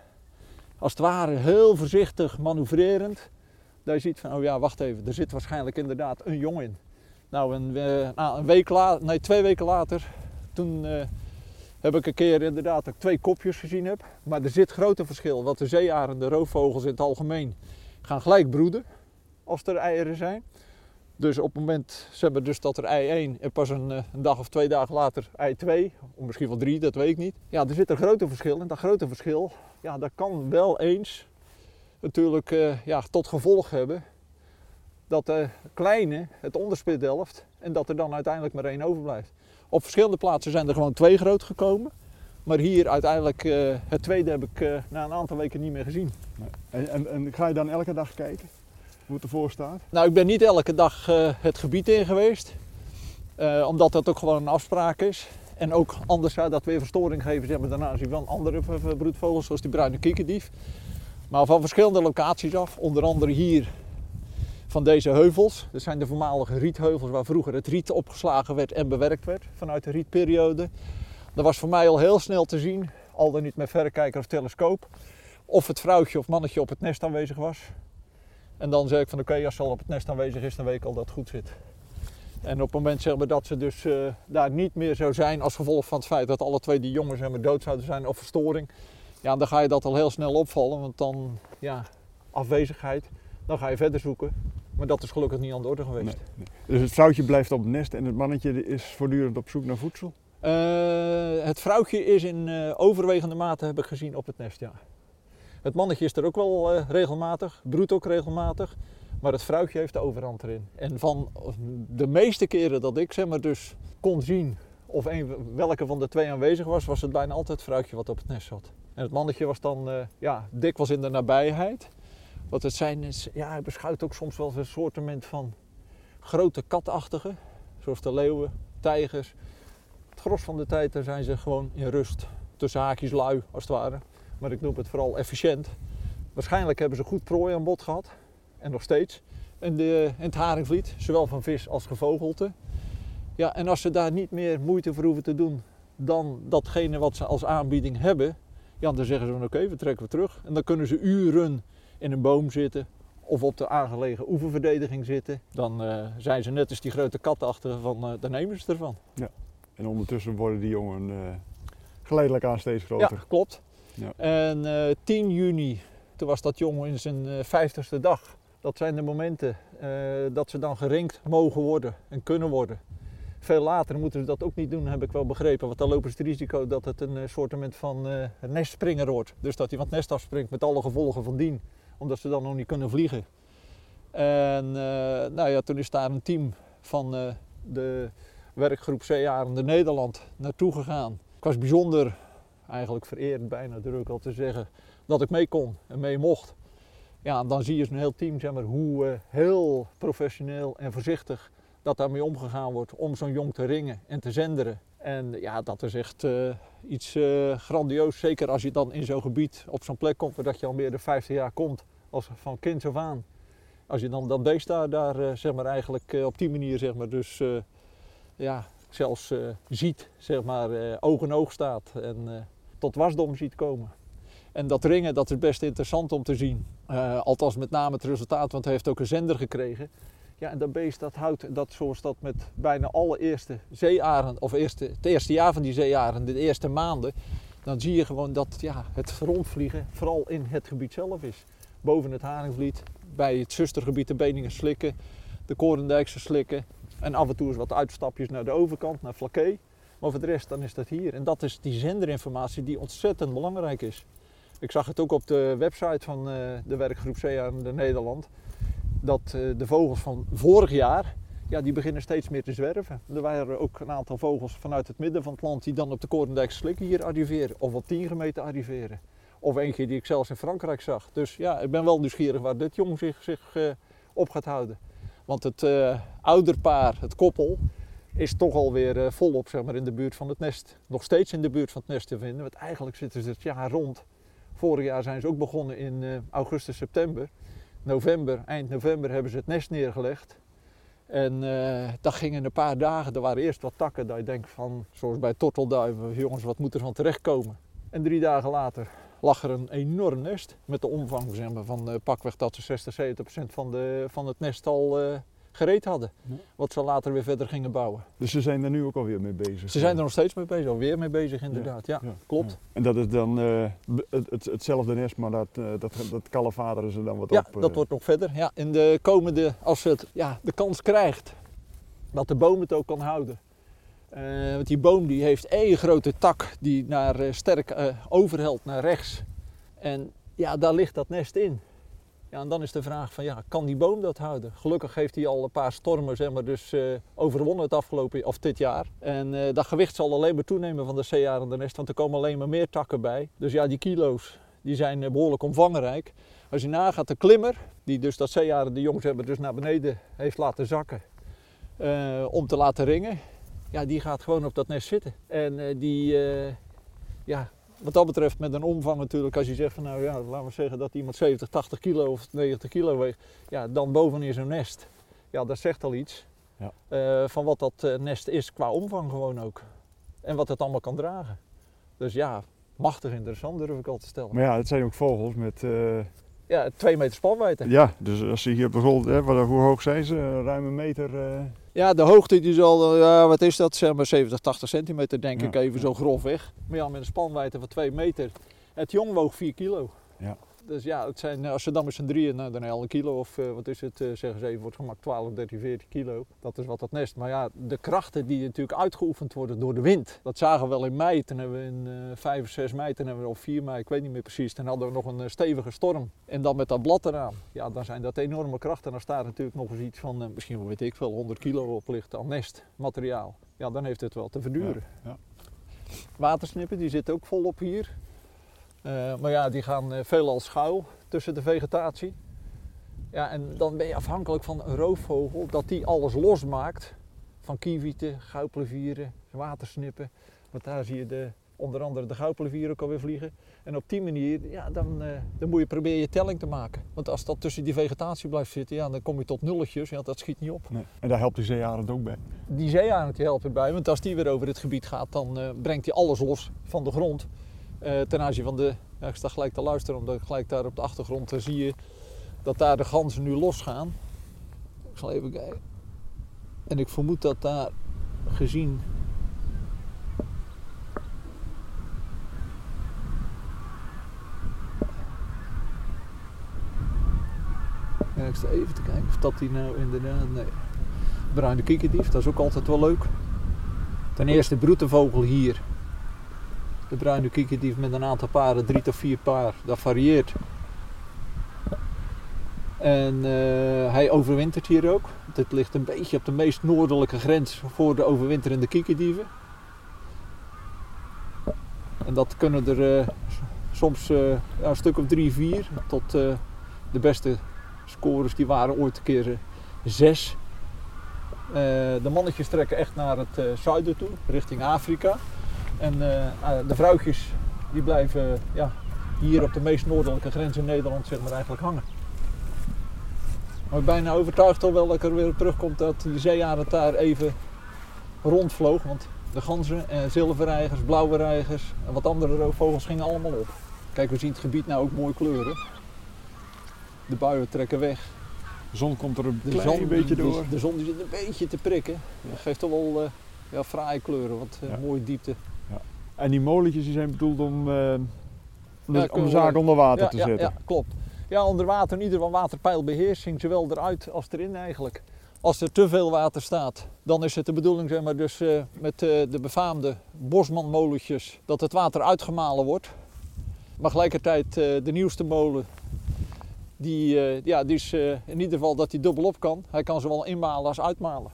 Als het ware heel voorzichtig manoeuvrerend. Dat je ziet van, oh ja, wacht even, er zit waarschijnlijk inderdaad een jong in. Nou, een, eh, een week later, nee, twee weken later, toen uh, heb ik een keer inderdaad twee kopjes gezien heb. Maar er zit grote verschil, want de zeearenden, roofvogels in het algemeen, gaan gelijk broeden als er eieren zijn. Dus op het moment ze dus dat er ei 1 en pas een, eh, een, dag of twee dagen later ei 2, of misschien wel 3, dat weet ik niet. Ja, er zit een grote verschil en dat grote verschil, ja, dat kan wel eens natuurlijk uh, ja, tot gevolg hebben dat de kleine het onderspit delft en dat er dan uiteindelijk maar één overblijft. Op verschillende plaatsen zijn er gewoon twee groot gekomen. Maar hier uiteindelijk, uh, het tweede heb ik na een aantal weken niet meer gezien. En, en, en, ga je dan elke dag kijken? Hoe ervoor staat? Nou, ik ben niet elke dag uh, het gebied in geweest. Uh, omdat dat ook gewoon een afspraak is. En ook anders zou dat weer verstoring geven zeg maar, ten aanzien van andere broedvogels, zoals die bruine kiekendief. Maar van verschillende locaties af, onder andere hier van deze heuvels. Dat zijn de voormalige rietheuvels waar vroeger het riet opgeslagen werd en bewerkt werd vanuit de rietperiode. Dat was voor mij al heel snel te zien, al dan niet met verrekijker of telescoop, of het vrouwtje of mannetje op het nest aanwezig was. En dan zeg ik van oké, als ze al op het nest aanwezig is, dan weet ik al dat het goed zit. En op het moment zeg maar, dat ze dus uh, daar niet meer zou zijn als gevolg van het feit dat alle twee die jongens zeg maar, dood zouden zijn of verstoring, ja, dan ga je dat al heel snel opvallen. Want dan, ja, afwezigheid, dan ga je verder zoeken. Maar dat is gelukkig niet aan de orde geweest. Nee, nee. Dus het vrouwtje blijft op het nest en het mannetje is voortdurend op zoek naar voedsel? Uh, het vrouwtje is in uh, overwegende mate, heb ik gezien, op het nest, ja. Het mannetje is er ook wel uh, regelmatig, broedt ook regelmatig. Maar het vrouwtje heeft de overhand erin. En van de meeste keren dat ik zeg maar dus kon zien of welke van de twee aanwezig was, was het bijna altijd het vrouwtje wat op het nest zat. En het mannetje was dan uh, ja, dikwijls in de nabijheid. Wat het zijn ja, hij beschouwt ook soms wel een soortement van grote katachtige. Zoals de leeuwen, tijgers. Het gros van de tijd daar zijn ze gewoon in rust. Tussen haakjes lui, als het ware maar ik noem het vooral efficiënt. Waarschijnlijk hebben ze goed prooi aan bod gehad en nog steeds in, de, het haringvliet, zowel van vis als gevogelte. Ja, en als ze daar niet meer moeite voor hoeven te doen dan datgene wat ze als aanbieding hebben, ja, dan zeggen ze van oké, we trekken we terug. En dan kunnen ze uren in een boom zitten of op de aangelegen oeververdediging zitten. Dan uh, zijn ze net als die grote katachtigen van, uh, de nemen ze ervan. Ja, en ondertussen worden die jongen uh, geleidelijk aan steeds groter. Ja, klopt. En uh, eh, 10 juni, toen was dat jongen in zijn eh, 50ste dag. Dat zijn de momenten uh, dat ze dan gerinkt mogen worden en kunnen worden. Veel later moeten ze dat ook niet doen, heb ik wel begrepen. Want dan lopen ze het risico dat het een soort van nestspringer wordt. Dus dat hij van het nest afspringt met alle gevolgen van dien. Omdat ze dan nog niet kunnen vliegen. En nou ja, toen is daar een team van de werkgroep Zeearende Nederland naartoe gegaan. Ik was bijzonder, eigenlijk vereerd bijna durf ik al te zeggen, dat ik mee kon en mee mocht. Ja, dan zie je een heel team zeg maar, hoe heel professioneel en voorzichtig dat daarmee omgegaan wordt om zo'n jong te ringen en te zenderen. En ja, dat is echt uh, iets uh, grandioos. Zeker als je dan in zo'n gebied op zo'n plek komt waar dat je al meer dan 15 jaar komt, als van kind af aan. Als je dan dat beest daar, zeg maar eigenlijk op die manier zeg maar dus ja, zelfs ziet, zeg maar oog in oog staat en tot wasdom ziet komen. En dat ringen, dat is best interessant om te zien. althans met name het resultaat, want hij heeft ook een zender gekregen. Ja, en dat beest dat houdt, dat, zoals dat met bijna alle eerste zeearen, of eerste, het eerste jaar van die zeearen, de eerste maanden, dan zie je gewoon dat ja, het rondvliegen vooral in het gebied zelf is. Boven het Haringvliet, bij het zustergebied de Beningen slikken, de Korendijkse slikken en af en toe eens wat uitstapjes naar de overkant, naar Flaké. Maar voor de rest dan is dat hier. En dat is die zenderinformatie die ontzettend belangrijk is. Ik zag het ook op de website van uh, de werkgroep Zeearenden Nederland dat eh, de vogels van vorig jaar, ja, die beginnen steeds meer te zwerven. Er waren ook een aantal vogels vanuit het midden van het land die dan op de Korendijkse slik hier arriveren. Of op 10 gemeten arriveren. Of eentje die ik zelfs in Frankrijk zag. Dus ja, ik ben wel nieuwsgierig waar dit jong zich, zich uh, op gaat houden. Want het uh, ouderpaar, het koppel, is toch alweer uh, volop zeg maar, in de buurt van het nest. Nog steeds in de buurt van het nest te vinden. Want eigenlijk zitten ze het jaar rond. Vorig jaar zijn ze ook begonnen in augustus, september november, eind november hebben ze het nest neergelegd. En uh, dat ging in een paar dagen. Er waren eerst wat takken dat je denkt van, zoals bij tortelduiven, jongens, wat moet er van terechtkomen? En drie dagen later lag er een enorm nest met de omvang van pakweg dat ze 60, 70 procent van, de, van het nest al gereed hadden. Wat ze later weer verder gingen bouwen. Dus ze zijn er nu ook alweer mee bezig? Ze zijn er nog steeds mee bezig, alweer mee bezig inderdaad. Ja, klopt. En dat is dan uh, het, hetzelfde nest, maar dat, uh, dat, dat kalfaderen ze dan wat ja, op? Ja, dat wordt nog verder. Ja, in de komende, als het ja, de kans krijgt dat de boom het ook kan houden. Uh, want die boom die heeft één grote tak die naar sterk overhelt naar rechts. En ja, daar ligt dat nest in. Ja, en dan is de vraag van ja, kan die boom dat houden? Gelukkig heeft hij al een paar stormen zeg maar, dus, uh, overwonnen het afgelopen of dit jaar. En uh, dat gewicht zal alleen maar toenemen van de zeearende nest, want er komen alleen maar meer takken bij. Dus ja, die kilo's die zijn uh, behoorlijk omvangrijk. Als je nagaat de klimmer, die dus dat zeearende jongs hebben dus naar beneden heeft laten zakken om te laten ringen. Ja, die gaat gewoon op dat nest zitten. En die, ja, wat dat betreft met een omvang natuurlijk, als je zegt van nou ja, laten we zeggen dat iemand 70, 80 kilo of 90 kilo weegt, ja, dan boven in zo'n nest. Ja, dat zegt al iets ja. uh, van wat dat uh, nest is qua omvang gewoon ook. En wat het allemaal kan dragen. Dus ja, machtig interessant durf ik al te stellen. Maar ja, het zijn ook vogels met... Uh... Ja, twee meter spanwijdte. Ja, dus als ze hier bijvoorbeeld, hè, hoe hoog zijn ze? Ruim een meter... Ja, de hoogte die zal, ja, wat is dat, zeg maar 70, 80 centimeter denk ik even zo grofweg. Maar ja, met een spanwijdte van 2 meter. Het jong woog 4 kilo. Ja. Dus ja, het zijn, als ze dan met z'n drieën, nou, dan al een kilo of uh, wat is het, uh, zeggen ze even voor het gemak 12, 13, 14 kilo. Dat is wat dat nest. Maar ja, de krachten die natuurlijk uitgeoefend worden door de wind, dat zagen we wel in mei. Toen hebben we in uh, 5 of 6 mei, toen hebben we, of 4 mei, ik weet niet meer precies, toen hadden we nog een stevige storm. En dan met dat blad eraan. Ja, dan zijn dat enorme krachten. Dan staat natuurlijk nog eens iets van, misschien weet ik veel, 100 kilo op ligt aan nestmateriaal. Ja, dan heeft het wel te verduren. Ja, ja. Watersnippen, die zitten ook volop hier. Uh, maar ja, die gaan uh, veelal schuil tussen de vegetatie. Ja, en dan ben je afhankelijk van een roofvogel dat die alles losmaakt. Van kievieten, goudplevieren, watersnippen. Want daar zie je de, onder andere de goudplevieren ook alweer vliegen. En op die manier, ja, dan, uh, dan moet je proberen je telling te maken. Want als dat tussen die vegetatie blijft zitten, ja, dan kom je tot nulletjes. Ja, dat schiet niet op. Nee. En daar helpt die zeearend ook bij? Die zeearend helpt erbij, want als die weer over het gebied gaat, dan brengt hij alles los van de grond. Uh, ten aanzien van de, ik sta gelijk te luisteren, omdat gelijk daar op de achtergrond uh, zie je dat daar de ganzen nu losgaan. Ik zal even kijken. En ik vermoed dat daar gezien. ik sta even te kijken of dat die nou inderdaad. Nee. Bruine kiekendief, dat is ook altijd wel leuk. Ten eerste broedt de vogel hier. De bruine kiekendief met een aantal paren, drie tot vier paar, dat varieert. En uh, hij overwintert hier ook. Het ligt een beetje op de meest noordelijke grens voor de overwinterende kiekerdieven. En dat kunnen er uh, soms uh, een stuk of drie, vier. Tot de beste scores die waren ooit een keer zes. de mannetjes trekken echt naar het zuiden toe, richting Afrika. En de vrouwtjes die blijven ja, hier op de meest noordelijke grens in Nederland zeg maar, eigenlijk hangen. Maar ik ben bijna overtuigd al wel dat ik er weer terugkomt dat die zeearend daar even rondvloog. Want de ganzen en zilverreigers, blauwe reigers en wat andere roofvogels gingen allemaal op. Kijk, we zien het gebied nou ook mooi kleuren. De buien trekken weg. De zon komt er een zon, beetje door. De, zon zit een beetje te prikken. Dat geeft toch wel uh, ja, fraaie kleuren, wat uh, mooie diepte. En die molentjes die zijn bedoeld om, uh, om, de, om de zaak onder water te zetten? Ja, klopt. Ja, onder water in ieder geval waterpeilbeheersing, zowel eruit als erin eigenlijk. Als er te veel water staat, dan is het de bedoeling zeg maar, dus, uh, met uh, de befaamde bosmanmolentjes dat het water uitgemalen wordt. Maar gelijkertijd de nieuwste molen, die, ja, die is in ieder geval dat hij dubbelop kan. Hij kan zowel inmalen als uitmalen.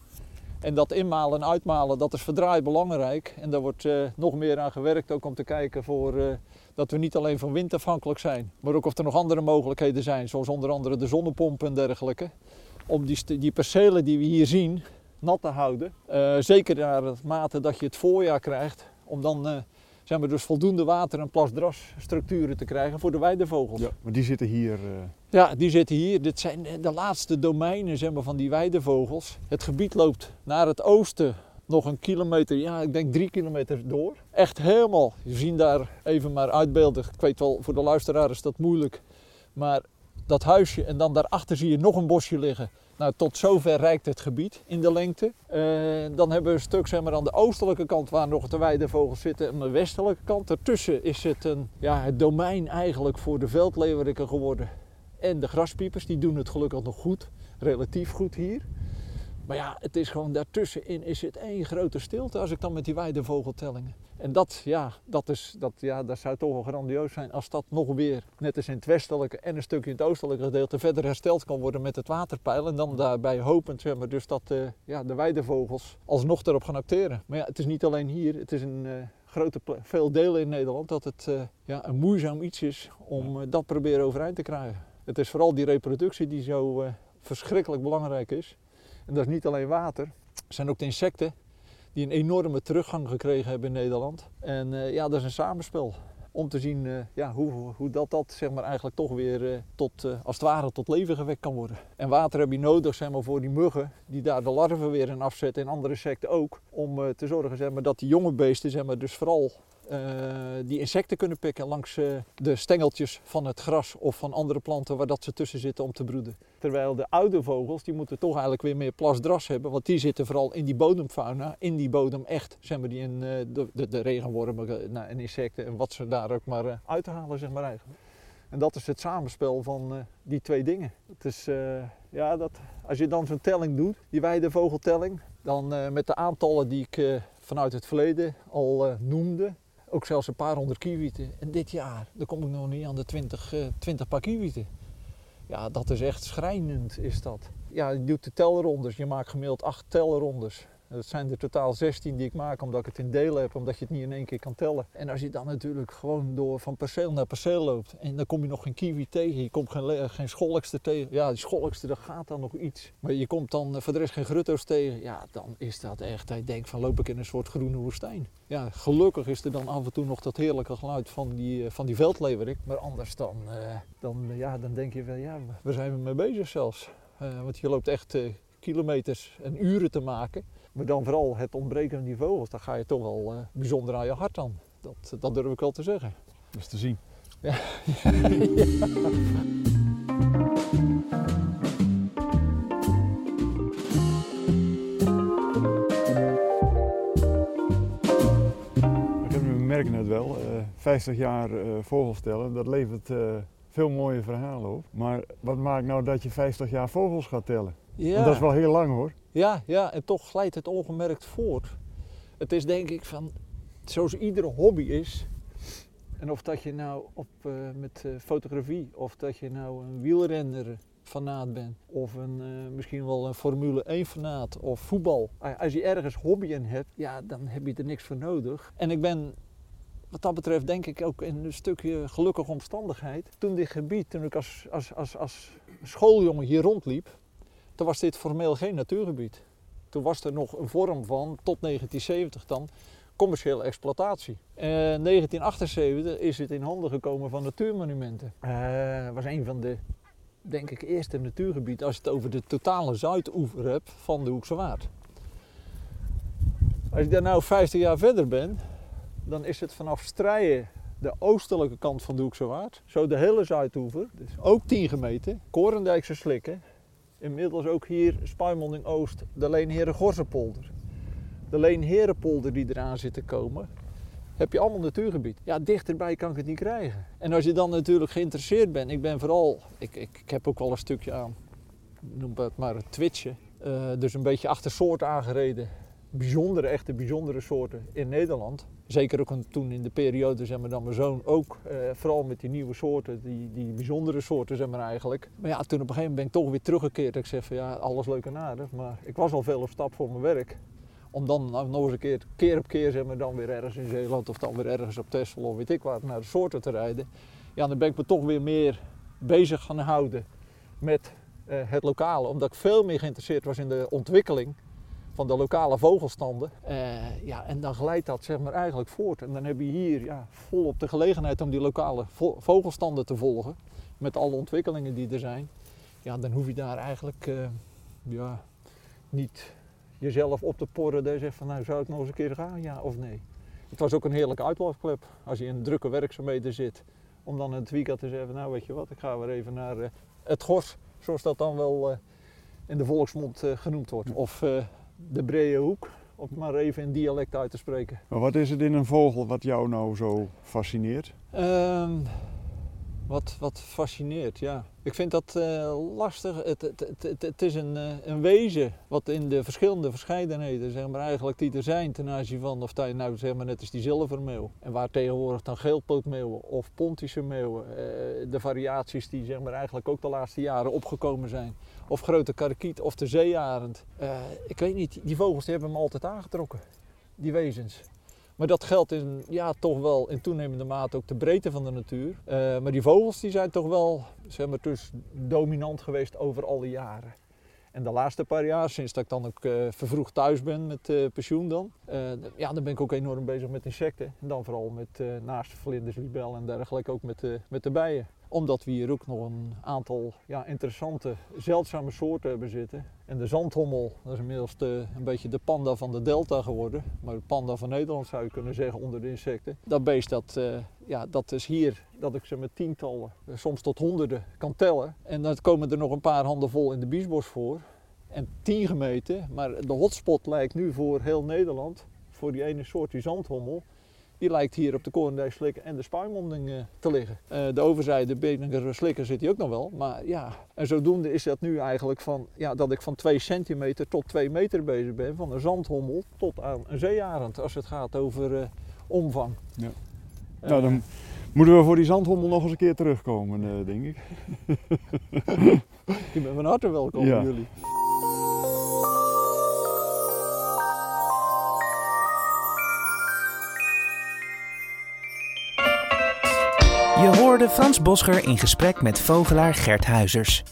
En dat inmalen en uitmalen, dat is verdraaid belangrijk. En daar wordt nog meer aan gewerkt, ook om te kijken voor dat we niet alleen van wind afhankelijk zijn, maar ook of er nog andere mogelijkheden zijn, zoals onder andere de zonnepomp en dergelijke. Om die, die percelen die we hier zien nat te houden. Uh, zeker naar het mate dat je het voorjaar krijgt, om dan zeg maar dus voldoende water en plasdrasstructuren te krijgen voor de weidevogels. Ja, maar die zitten hier. Uh... Ja, die zitten hier. Dit zijn de laatste domeinen zeg maar, van die weidevogels. Het gebied loopt naar het oosten nog een kilometer, ja, ik denk drie kilometer door. Echt helemaal. Je ziet daar even maar uitbeelden. Ik weet wel, voor de luisteraar is dat moeilijk. Maar dat huisje en dan daarachter zie je nog een bosje liggen. Nou, tot zover reikt het gebied in de lengte. Uh, dan hebben we een stuk zeg maar, aan de oostelijke kant waar nog de weidevogels zitten. En aan de westelijke kant. Daartussen is het een, ja, het domein eigenlijk voor de veldleeuweriken geworden. En de graspiepers, die doen het gelukkig nog goed. Relatief goed hier. Maar ja, het is gewoon daartussenin is het één grote stilte als ik dan met die weidevogeltellingen. En dat, ja, dat, is, dat, ja, dat zou toch wel grandioos zijn als dat nog weer, net als in het westelijke en een stukje in het oostelijke gedeelte, verder hersteld kan worden met het waterpeil. En dan daarbij hopend, zeg maar, dus dat uh, ja, de weidevogels alsnog erop gaan acteren. Maar ja, het is niet alleen hier, het is in uh, grote, veel delen in Nederland dat het uh, ja, een moeizaam iets is om dat proberen overeind te krijgen. Het is vooral die reproductie die zo verschrikkelijk belangrijk is. En dat is niet alleen water. Er zijn ook de insecten die een enorme teruggang gekregen hebben in Nederland. En uh, ja, dat is een samenspel. Om te zien uh, ja, hoe, hoe dat, dat zeg maar, eigenlijk toch weer uh, tot, als het ware tot leven gewekt kan worden. En water heb je nodig zeg maar, voor die muggen die daar de larven weer in afzetten en andere insecten ook. Om te zorgen zeg maar, dat die jonge beesten zeg maar, dus vooral die insecten kunnen pikken langs uh, de stengeltjes van het gras of van andere planten waar dat ze tussen zitten om te broeden. Terwijl de oude vogels, die moeten toch eigenlijk weer meer plasdras hebben, want die zitten vooral in die bodemfauna, in die bodem echt, zeg maar, die in uh, de, de, de, regenwormen nou, en insecten en wat ze daar ook maar uithalen, zeg maar eigenlijk. En dat is het samenspel van die twee dingen. Het is, ja, dat, als je dan zo'n telling doet, die weidevogeltelling, dan met de aantallen die ik vanuit het verleden al noemde, ook zelfs een paar honderd kiewieten. En dit jaar, dan kom ik nog niet aan de 20, uh, 20 paar kiewieten. Ja, dat is echt schrijnend, is dat. Ja, je doet de telrondes. Je maakt gemiddeld acht telrondes. Dat zijn er totaal 16 die ik maak omdat ik het in delen heb, omdat je het niet in één keer kan tellen. En als je dan natuurlijk gewoon door van perceel naar perceel loopt en dan kom je nog geen kiwi tegen, je komt geen, geen scholkster tegen. Ja, die scholkster, dat gaat dan nog iets. Maar je komt dan voor de rest geen grutto's tegen. Ja, dan is dat echt, ik denk van loop ik in een soort groene woestijn. Ja, gelukkig is er dan af en toe nog dat heerlijke geluid van die, eh, van die. Maar anders dan, dan, ja, dan denk je wel, ja, waar zijn we mee bezig zelfs? Want je loopt echt kilometers en uren te maken. Maar dan vooral het ontbreken van die vogels, daar ga je toch wel uh, bijzonder aan je hart aan. Dat, dat durf ik wel te zeggen. Dat is te zien. Ja. We merken het wel, uh, eh, 50 jaar uh, vogels tellen, dat levert veel mooie verhalen op. Maar wat maakt nou dat je 50 jaar vogels gaat tellen? Ja. dat is wel heel lang hoor. Ja, ja, en toch glijdt het ongemerkt voort. Het is denk ik van, zoals iedere hobby is. En of dat je nou op, uh, met uh, fotografie, of dat je nou een wielrenner fanaat bent, of een, uh, misschien wel een Formule 1 fanaat, of voetbal. Als je ergens hobby in hebt, ja, dan heb je er niks voor nodig. En ik ben wat dat betreft denk ik ook in een stukje gelukkige omstandigheid. Toen dit gebied, toen ik als, als, als, als schooljongen hier rondliep, toen was dit formeel geen natuurgebied. Toen was er nog een vorm van, tot 1970 dan, commerciële exploitatie. In 1978 is het in handen gekomen van natuurmonumenten. Het uh, was een van de, denk ik, eerste natuurgebieden als je het over de totale zuidoever hebt van de Hoekse Waard. Als ik daar nou 50 jaar verder ben, dan is het vanaf Strijen de oostelijke kant van de Hoekse Waard. Zo de hele Zuidoever, dus ook 10 gemeten. Korendijkse slikken. Inmiddels ook hier Spuimonding Oost, de Leenheren-Gorzenpolder. De Leenherenpolder die eraan zit te komen, heb je allemaal natuurgebied. Ja, dichterbij kan ik het niet krijgen. En als je dan natuurlijk geïnteresseerd bent, ik ben vooral, ik, ik, heb ook wel een stukje aan, noem het maar het twitchen. Uh, dus een beetje achter soort aangereden bijzondere, echte bijzondere soorten in Nederland. Zeker ook toen in de periode, zeg maar, dan mijn zoon ook, eh, vooral met die nieuwe soorten, die, die bijzondere soorten, zeg maar eigenlijk. Maar ja, toen op een gegeven moment ben ik toch weer teruggekeerd. Ik zeg van ja, alles leuk en aardig, maar ik was al veel op stap voor mijn werk. Om dan nou, nog eens een keer, keer op keer, zeg maar, dan weer ergens in Zeeland of dan weer ergens op Texel of weet ik wat, naar de soorten te rijden. Ja, dan ben ik me toch weer meer bezig gaan houden met uh, het lokale, omdat ik veel meer geïnteresseerd was in de ontwikkeling van de lokale vogelstanden. Uh, ja, en dan glijdt dat zeg maar eigenlijk voort. En dan heb je hier ja, volop de gelegenheid om die lokale vo vogelstanden te volgen. Met alle ontwikkelingen die er zijn. Ja, dan hoef je daar eigenlijk uh, ja, niet jezelf op te porren. Dat je zegt van nou zou ik nog eens een keer gaan, ja of nee. Het was ook een heerlijke uitlaatklep als je in drukke werkzaamheden zit. Om dan in het weekend te zeggen, nou weet je wat, ik ga weer even naar uh, het gors. Zoals dat dan wel in de volksmond genoemd wordt. Of de brede hoek, om het maar even in dialect uit te spreken. Maar wat is het in een vogel wat jou nou zo fascineert? Um, wat, wat fascineert, ja. Ik vind dat uh, lastig. Het, het, het, is een, uh, een wezen wat in de verschillende verscheidenheden, zeg maar, eigenlijk die er zijn ten aanzien van of dat nou zeg maar net als die zilvermeeuw. En waar tegenwoordig dan geelpootmeeuwen of pontische meeuwen, uh, de variaties die zeg maar eigenlijk ook de laatste jaren opgekomen zijn. Of grote karakiet of de zeearend. ik weet niet, die vogels hebben me altijd aangetrokken, die wezens. Maar dat geldt in, ja, toch wel in toenemende mate ook de breedte van de natuur. Uh, maar die vogels die zijn toch wel zeg maar, dus dominant geweest over al die jaren. En de laatste paar jaar, sinds dat ik dan ook uh, vervroegd thuis ben met uh, pensioen dan, ja, dan ben ik ook enorm bezig met insecten. En dan vooral met naast vlinders, libellen en dergelijke ook met, met de bijen omdat we hier ook nog een aantal ja, interessante, zeldzame soorten hebben zitten. En de zandhommel, dat is inmiddels de, een beetje de panda van de delta geworden. Maar de panda van Nederland zou je kunnen zeggen onder de insecten. Dat beest, dat, uh, ja, dat is hier dat ik ze met tientallen, eh, soms tot honderden kan tellen. En dan komen er nog een paar handen vol in de biesbos voor. En tien gemeten, maar de hotspot lijkt nu voor heel Nederland, voor die ene soort, die zandhommel, die lijkt hier op de Korendijk en de spuimonding uh, te liggen. Uh, de overzijde Beninger slikker zit hier ook nog wel. Maar ja, en zodoende is dat nu eigenlijk van, ja, dat ik van 2 centimeter tot 2 meter bezig ben. Van een zandhommel tot aan een zeearend als het gaat over uh, omvang. Ja. nou, dan moeten we voor die zandhommel nog eens een keer terugkomen, denk ik. Je bent van harte welkom ja. jullie. Je hoorde Frans Boscher in gesprek met vogelaar Gert Huizers.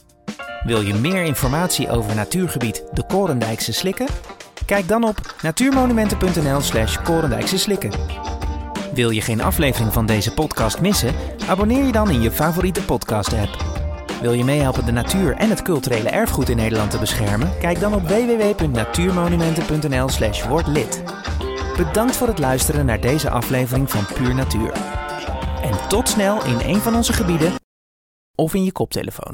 Wil je meer informatie over natuurgebied de Korendijkse Slikken? Kijk dan op natuurmonumenten.nl slash Korendijkse Slikken. Wil je geen aflevering van deze podcast missen? Abonneer je dan in je favoriete podcast-app. Wil je meehelpen de natuur en het culturele erfgoed in Nederland te beschermen? Kijk dan op www.natuurmonumenten.nl slash word lid. Bedankt voor het luisteren naar deze aflevering van Puur Natuur. En tot snel in een van onze gebieden of in je koptelefoon.